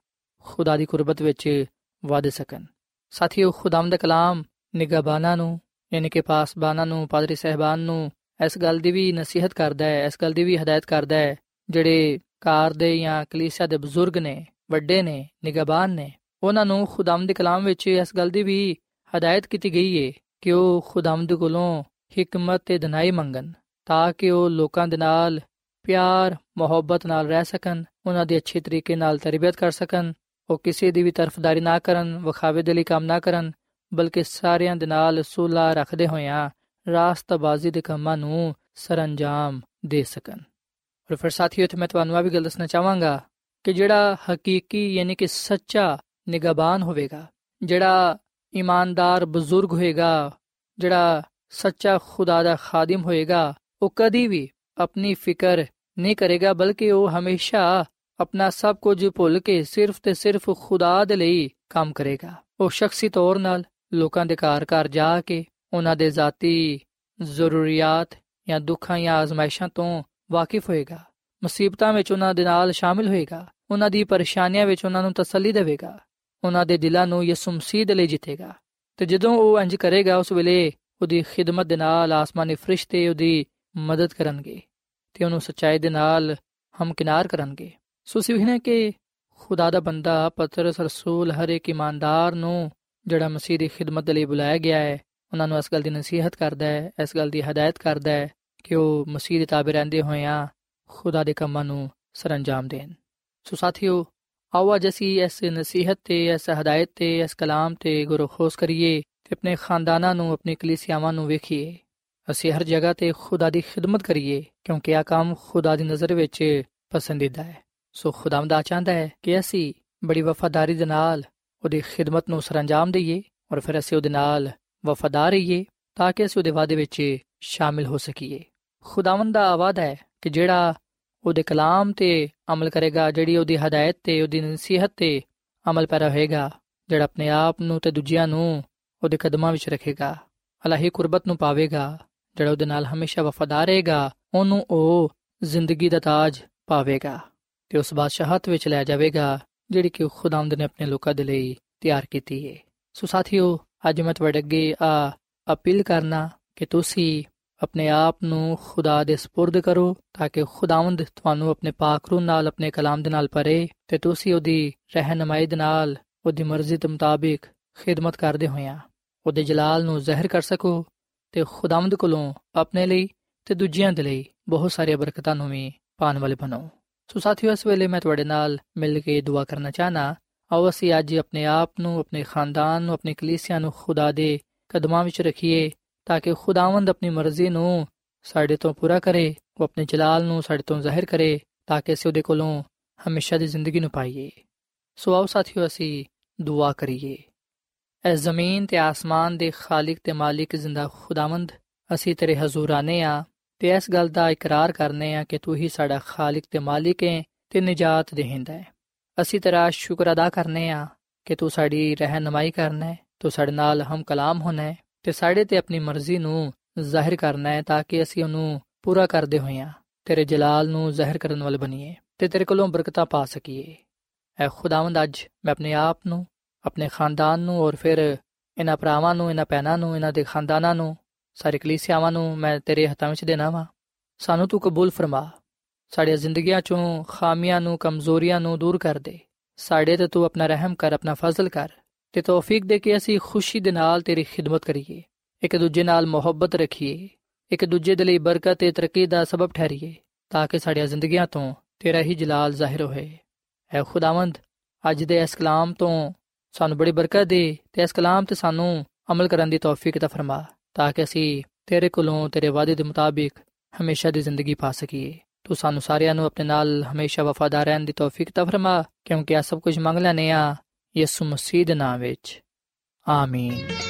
Speaker 3: ਖੁਦਾ ਦੀ ਕੁਰਬਤ ਵਿੱਚ ਵਧ ਸਕਣ। ਸਾਥੀਓ ਖੁਦਾਮ ਦਾ ਕਲਾਮ ਨਿਗਾਬਾਨਾ ਨੂੰ, ਯਾਨੀ ਕਿ ਪਾਸਬਾਨਾ ਨੂੰ, ਪਾਦਰੀ ਸਹਿਬਾਨ ਨੂੰ ਇਸ ਗੱਲ ਦੀ ਵੀ ਨਸੀਹਤ ਕਰਦਾ ਹੈ, ਇਸ ਗੱਲ ਦੀ ਵੀ ਹਦਾਇਤ ਕਰਦਾ ਹੈ, ਜਿਹੜੇ ਕਾਰ ਦੇ ਜਾਂ ਕਲੀਸਿਆ ਦੇ ਬਜ਼ੁਰਗ ਨੇ, ਵੱਡੇ ਨੇ ਨਿਗਾਬਾਨ ਨੇ ਉਹਨਾਂ ਨੂੰ ਖੁਦਾਮ ਦੇ ਕਲਾਮ ਵਿੱਚ ਇਸ ਗੱਲ ਦੀ ਵੀ ਹਦਾਇਤ ਕੀਤੀ ਗਈ ਹੈ ਕਿ ਉਹ ਖੁਦਾਮ ਦੇ ਕੋਲੋਂ ਹਕਮਤ ਤੇ ਦਿਨਾਈ ਮੰਗਣ ਤਾਂ ਕਿ ਉਹ ਲੋਕਾਂ ਦੇ ਨਾਲ ਪਿਆਰ, ਮੁਹੱਬਤ ਨਾਲ ਰਹਿ ਸਕਣ, ਉਹਨਾਂ ਦੀ ਅੱਛੇ ਤਰੀਕੇ ਨਾਲ ਤਰਬੀਅਤ ਕਰ ਸਕਣ, ਉਹ ਕਿਸੇ ਦੀ ਵੀ ਤਰਫਦਾਰੀ ਨਾ ਕਰਨ, ਵਿਖਾਵੇ ਦੇ ਲਈ ਕੰਮ ਨਾ ਕਰਨ, ਬਲਕਿ ਸਾਰਿਆਂ ਦੇ ਨਾਲ ਸੁਲਾ ਰੱਖਦੇ ਹੋਇਆਂ ਰਾਸਤਬਾਜ਼ੀ ਦੇ ਕੰਮਾਂ ਨੂੰ ਸਰੰਜਾਮ ਦੇ ਸਕਣ। ਔਰ ਫਿਰ ਸਾਥੀਓ ਤੇ ਮੈਂ ਤੁਹਾਨੂੰ ਆ ਵੀ ਗੱਲ ਦੱਸਣਾ ਚਾਹਾਂਗਾ ਕਿ ਜਿਹੜਾ ਹਕੀਕੀ ਯਾਨੀ ਕਿ ਸੱਚਾ ਨਿਗਾਬਾਨ ਹੋਵੇਗਾ, ਜਿਹੜਾ ਇਮਾਨਦਾਰ ਬਜ਼ੁਰਗ ਹੋਏਗਾ, ਜਿਹੜਾ ਸੱਚਾ ਖੁਦਾ ਦਾ ਖਾਦਮ ਹੋਏਗਾ, ਉਹ ਕਦੀ ਵੀ ਆਪਣੀ ਫਿਕਰ ਨਹੀਂ ਕਰੇਗਾ, ਬਲਕਿ ਉਹ ਹਮੇਸ਼ਾ ਆਪਣਾ ਸਭ ਕੁਝ ਭੁੱਲ ਕੇ ਸਿਰਫ ਤੇ ਸਿਰਫ ਖੁਦਾ ਦੇ ਲਈ ਕੰਮ ਕਰੇਗਾ। ਉਹ ਸ਼ਖਸੀ ਤੌਰ 'ਨਾਲ ਲੋਕਾਂ ਦੇ ਘਰ ਘਰ ਜਾ ਕੇ ਉਹਨਾਂ ਦੇ ਜ਼ਾਤੀ ਜ਼ਰੂਰੀਅਤ ਜਾਂ ਦੁੱਖਾਂ ਜਾਂ ਆਜ਼ਮਾਇਸ਼ਾਂ ਤੋਂ ਵਾਕਿਫ ਹੋਏਗਾ, ਮੁਸੀਬਤਾਂ ਵਿੱਚ ਉਹਨਾਂ ਦੇ ਨਾਲ ਸ਼ਾਮਿਲ ਹੋਏਗਾ, ਉਹਨਾਂ ਦੀ ਪਰੇਸ਼ਾਨੀਆਂ ਵਿੱਚ ਉਹਨਾਂ ਨੂੰ ਤਸੱਲੀ ਦੇਵੇਗਾ। ਉਹਨਾਂ ਦੇ ਦਿਲਾਂ ਨੂੰ ਯਿਸੂ ਮਸੀਹ ਦੇ ਲਈ ਜਿੱਤੇਗਾ। ਤੇ ਜਦੋਂ ਉਹ ਇੰਜ ਕਰੇਗਾ, ਉਸ ਵੇਲੇ ਉਹਦੀ ਖਿਦਮਤ ਦੇ ਨਾਲ ਆਸਮਾਨੀ ਫਰਿਸ਼ਤੇ ਉਹਦੀ ਮਦਦ ਕਰਨਗੇ ਤੇ ਉਹਨੂੰ ਸੱਚਾਈ ਦੇ ਨਾਲ ਹਮਕਿਨਾਰ ਕਰਨਗੇ। ਸੋ ਸਿਵਹਨੇ ਕਿ ਖੁਦਾ ਦਾ ਬੰਦਾ ਪਤਰਸ, ਰਸੂਲ, ਹਰ ਇੱਕ ਇਮਾਨਦਾਰ ਨੂੰ ਜਿਹੜਾ ਮਸੀਹ ਦੀ ਖਿਦਮਤ ਦੇ ਲਈ ਬੁਲਾਇਆ ਗਿਆ ਹੈ, ਉਹਨਾਂ ਨੂੰ ਇਸ ਗੱਲ ਦੀ ਨਸੀਹਤ ਕਰਦਾ ਹੈ, ਇਸ ਗੱਲ ਦੀ ਹਦਾਇਤ ਕਰਦਾ ਹੈ ਕਿ ਉਹ ਮਸੀਹ ਦੇ ਤਾਬੇ ਰਹਿੰਦੇ ਹੋਇਆਂ ਖੁਦਾ ਦੇ ਕੰਮਾਂ ਨੂੰ ਸਰੰਜਾਮ ਦੇਣ। ਸੋ ਸਾਥੀਓ ਆਓ ਅੱਜ ਅਸੀਂ ਇਸ ਨਸੀਹਤ ਤੇ, ਇਸ ਹਦਾਇਤ ਤੇ, ਇਸ ਕਲਾਮ ਤੇ ਗੁਰਖੋਸ ਕਰੀਏ ਤੇ ਆਪਣੇ ਖਾਨਦਾਨਾਂ ਨੂੰ, ਆਪਣੀ ਕਲੀਸਿਆਵਾਂ ਨੂੰ ਵੇਖੀਏ। ਅਸੀਂ ਹਰ ਜਗ੍ਹਾ ਤੇ ਖੁਦਾ ਦੀ ਖਿਦਮਤ ਕਰੀਏ, ਕਿਉਂਕਿ ਇਹ ਕੰਮ ਖੁਦਾ ਦੀ ਨਜ਼ਰ ਵਿੱਚ ਪਸੰਦੀਦਾ ਹੈ। ਸੋ ਖੁਦਾਵੰਦ ਚਾਹੁੰਦਾ ਹੈ ਕਿ ਅਸੀਂ ਬੜੀ ਵਫਾਦਾਰੀ ਦੇ ਨਾਲ ਉਹਦੀ ਖਿਦਮਤ ਨੂੰ ਸਰੰਜਾਮ ਦਈਏ ਔਰ ਫਿਰ ਅਸੀਂ ਉਹਦੇ ਨਾਲ ਵਫਾਦਾਰ ਰਹੀਏ ਤਾਂ ਕਿ ਅਸੀਂ ਉਹਦੇ ਵਾਅਦੇ ਵਿੱਚ ਸ਼ਾਮਿਲ ਹੋ ਸਕੀਏ। ਖੁਦਾਵੰਦ ਦਾ ਆਵਾਜ਼ ਹੈ ਕਿ ਜਿਹੜਾ ਉਹਦੇ ਕਲਾਮ ਤੇ ਅਮਲ ਕਰੇਗਾ, ਜਿਹੜੀ ਉਹਦੀ ਹਦਾਇਤ ਤੇ, ਉਹਦੀ ਨਸੀਹਤ ਤੇ ਅਮਲ ਪੈਰਾ ਹੋਏਗਾ, ਜਿਹੜਾ ਆਪਣੇ ਆਪ ਨੂੰ ਤੇ ਦੂਜਿਆਂ ਨੂੰ ਉਹਦੇ ਕਦਮਾਂ ਵਿੱਚ ਰੱਖੇਗਾ। ਅਲਾਹੀ ਕੁਰਬਤ ਨੂੰ ਪਾਵੇਗਾ, ਜਿਹੜਾ ਉਹਦੇ ਨਾਲ ਹਮੇਸ਼ਾ ਵਫਾਦਾਰ ਰਹੇਗਾ, ਉਹਨੂੰ ਉਹ ਜ਼ਿੰਦਗੀ ਦਾ ਤਾਜ ਪਾਵੇਗਾ ਤੇ ਉਸ ਬਾਦਸ਼ਾਹਤ ਵਿੱਚ ਲੈ ਜਾਵੇਗਾ, ਜਿਹੜੀ ਕਿ ਖੁਦਾਵੰਦ ਨੇ ਆਪਣੇ ਲੋਕਾਂ ਦੇ ਲਈ ਤਿਆਰ ਕੀਤੀ ਹੈ ਸੋ ਸਾਥੀਓ, ਅੱਜ ਮੈਂ ਤੁਹਾਡੇ ਅੱਗੇ ਆ ਅਪੀਲ ਕਰਨਾ ਕਿ ਤੁਸੀਂ ਆਪਣੇ ਆਪ ਨੂੰ ਖੁਦਾ ਦੇ سپرد ਕਰੋ ਤਾਂ ਕਿ ਖੁਦਾਵੰਦ ਤੁਹਾਨੂੰ ਆਪਣੇ ਪਾਕ ਰੂਹ ਨਾਲ ਆਪਣੇ ਕਲਾਮ ਦੇ ਨਾਲ ਭਰੇ ਤੇ ਤੁਸੀਂ ਉਹਦੀ ਰਹਿਨਮਾਈ ਦੇ ਨਾਲ ਉਹਦੀ ਮਰਜ਼ੀ ਦੇ ਮੁਤਾਬਿਕ ਖਿਦਮਤ ਕਰਦੇ ਹੋਇਆਂ ਉਹਦੇ ਜਲਾਲ ਨੂੰ ਜ਼ਾਹਿਰ ਕਰ ਸਕੋ ਤੇ ਖੁਦਾਵੰਦ ਕੋਲੋਂ ਆਪਣੇ ਲਈ ਤੇ ਦੂਜਿਆਂ ਦੇ ਲਈ ਬਹੁਤ ਸਾਰੀਆਂ ਬਰਕਤਾਂ ਨੂੰ ਵੀ ਪਾਣ ਵਾਲੇ ਬਣੋ ਸੋ ਸਾਥੀਓ ਇਸ ਵੇਲੇ ਮੈਂ ਤੁਹਾਡੇ ਨਾਲ ਮਿਲ ਕੇ ਦੁਆ ਕਰਨਾ ਚਾਹਨਾ ਆਓ ਅਸੀਂ ਅੱਜ ਆਪਣੇ ਆਪ ਨੂੰ ਆਪਣੇ ਖਾਨਦਾਨ ਨੂੰ ਆਪਣੀ ਕਲੀਸਿਆ ਨੂੰ ਖੁਦਾ ਦੇ ਕਦਮਾਂ ਵਿੱਚ ਰੱਖੀਏ ਤਾਂ ਕਿ ਖੁਦਾਵੰਦ ਆਪਣੀ ਮਰਜ਼ੀ ਨੂੰ ਸਾਡੇ ਤੋਂ ਪੂਰਾ ਕਰੇ ਉਹ ਆਪਣੇ ਜਲਾਲ ਨੂੰ ਸਾਡੇ ਤੋਂ ਜ਼ਾਹਿਰ ਕਰੇ ਤਾਂ ਕਿ ਅਸੀਂ ਉਹਦੇ ਕੋਲੋਂ ਹਮੇਸ਼ਾ ਦੀ ਜ਼ਿੰਦਗੀ ਨੂੰ ਪਾਈਏ ਸੋ ਆਓ ਸਾਥੀਓ ਅਸੀਂ ਦੁਆ ਕਰੀਏ ਐ ਜ਼ਮੀਨ ਤੇ ਆਸਮਾਨ ਦੇ ਖਾਲਕ ਤੇ ਮਾਲਿਕ ਜ਼ਿੰਦਾ ਖੁਦਾਵੰਦ ਅਸੀਂ ਤੇਰੇ ਹਜ਼ੂਰ ਆਨੇ ਆ ਤੇ ਇਸ ਗੱਲ ਦਾ ਇਕਰਾਰ ਕਰਨੇ ਆ ਕਿ ਤੂੰ ਹੀ ਸਾਡਾ ਖਾਲਕ ਤੇ ਮਾਲਿਕ ਹੈ ਤੇ ਨਜਾਤ ਦੇਹਿੰਦਾ ਹੈ ਅਸੀਂ ਤੇਰਾ ਸ਼ੁਕਰ ਅਦਾ ਕਰਨੇ ਆ ਕਿ ਤੂੰ ਸਾਡੀ ਰਹਿਨਮਾਈ ਕਰਨਾ ਹੈ ਤੂੰ ਸਾਡੇ ਨਾਲ ਹਮ ਕਲਾਮ ਹੋਣਾ ਹੈ ਤੇ ਸਾਡੇ ਤੇ ਆਪਣੀ ਮਰਜ਼ੀ ਨੂੰ ਜ਼ਾਹਿਰ ਕਰਨਾ ਹੈ ਤਾਂ ਕਿ ਅਸੀਂ ਉਹਨੂੰ ਪੂਰਾ ਕਰਦੇ ਹੋਈਆਂ ਤੇਰੇ ਜਲਾਲ ਨੂੰ ਜ਼ਾਹਿਰ ਕਰਨ ਵਾਲੇ ਬਣੀਏ ਤੇ ਤੇਰੇ ਕੋਲੋਂ ਬਰਕਤਾਂ ਪਾ ਸਕੀਏ। ਐ ਖੁਦਾਵੰਦ, ਅੱਜ ਮੈਂ ਆਪਣੇ ਆਪ ਨੂੰ, ਆਪਣੇ ਖਾਨਦਾਨ ਨੂੰ ਔਰ ਫਿਰ ਇਹਨਾਂ ਭਰਾਵਾਂ ਨੂੰ, ਇਹਨਾਂ ਪੈਨਾ ਨੂੰ, ਇਹਨਾਂ ਦੇ ਖਾਨਦਾਨਾਂ ਨੂੰ, ਸਾਰੀ ਕਲੀਸਿਆਵਾਂ ਨੂੰ ਮੈਂ ਤੇਰੇ ਹੱਥਾਂ ਵਿੱਚ ਦੇਣਾ ਵਾ। ਸਾਨੂੰ ਤੂੰ ਕਬੂਲ ਫਰਮਾ। ਸਾਡੀਆਂ ਜ਼ਿੰਦਗੀਆਂ ਚੋਂ ਖਾਮੀਆਂ ਨੂੰ, ਕਮਜ਼ੋਰੀਆਂ ਨੂੰ ਦੂਰ ਕਰ ਦੇ। ਸਾਡੇ ਤੇ ਤੂੰ ਆਪਣਾ ਰਹਿਮ ਕਰ, ਆਪਣਾ ਫਜ਼ਲ ਕਰ। ਤੇ ਤੌਫੀਕ ਦੇ ਕੇ ਅਸੀਂ ਖੁਸ਼ੀ ਦੇ ਨਾਲ ਤੇਰੀ ਖਿਦਮਤ ਕਰੀਏ ਇੱਕ ਦੂਜੇ ਨਾਲ ਮੁਹੱਬਤ ਰੱਖੀਏ ਇੱਕ ਦੂਜੇ ਦੇ ਲਈ ਬਰਕਤ ਤੇ ਤਰੱਕੀ ਦਾ ਸਬਬ ਠਹਿਰੀਏ ਤਾਂ ਕਿ ਸਾਡੀਆਂ ਜ਼ਿੰਦਗੀਆਂ ਤੋਂ ਤੇਰਾ ਹੀ ਜਲਾਲ ਜ਼ਾਹਿਰ ਹੋਏ ਐ ਖੁਦਾਵੰਦ ਅੱਜ ਦੇ ਇਸ ਕਲਾਮ ਤੋਂ ਸਾਨੂੰ ਬੜੀ ਬਰਕਤ ਦੇ ਤੇ ਇਸ ਕਲਾਮ ਤੇ ਸਾਨੂੰ ਅਮਲ ਕਰਨ ਦੀ ਤੌਫੀਕ عطا ਫਰਮਾ ਤਾਂ ਕਿ ਅਸੀਂ ਤੇਰੇ ਕੋਲੋਂ ਤੇਰੇ ਵਾਅਦੇ ਦੇ ਮੁਤਾਬਿਕ ਹਮੇਸ਼ਾ ਦੀ ਜ਼ਿੰਦਗੀ ਪਾ ਸਕੀਏ ਤੂੰ ਸਾਨੂੰ ਸਾਰਿਆਂ ਨੂੰ ਆਪਣੇ ਨਾਲ ਹਮੇਸ਼ਾ ਵਫਾਦਾਰ ਰਹਿਣ ਦੀ ਤੌਫੀਕ عطا ਫਰਮਾ ਕਿਉਂਕਿ ਆ ਸਭ ਕੁਝ ਮੰਗ ਲੈਨੇ ਆ ਯਿਸੂ ਮਸੀਹ ਦੇ ਨਾਮ ਵਿੱਚ। ਆਮੀਨ।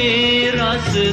Speaker 4: ਤੇ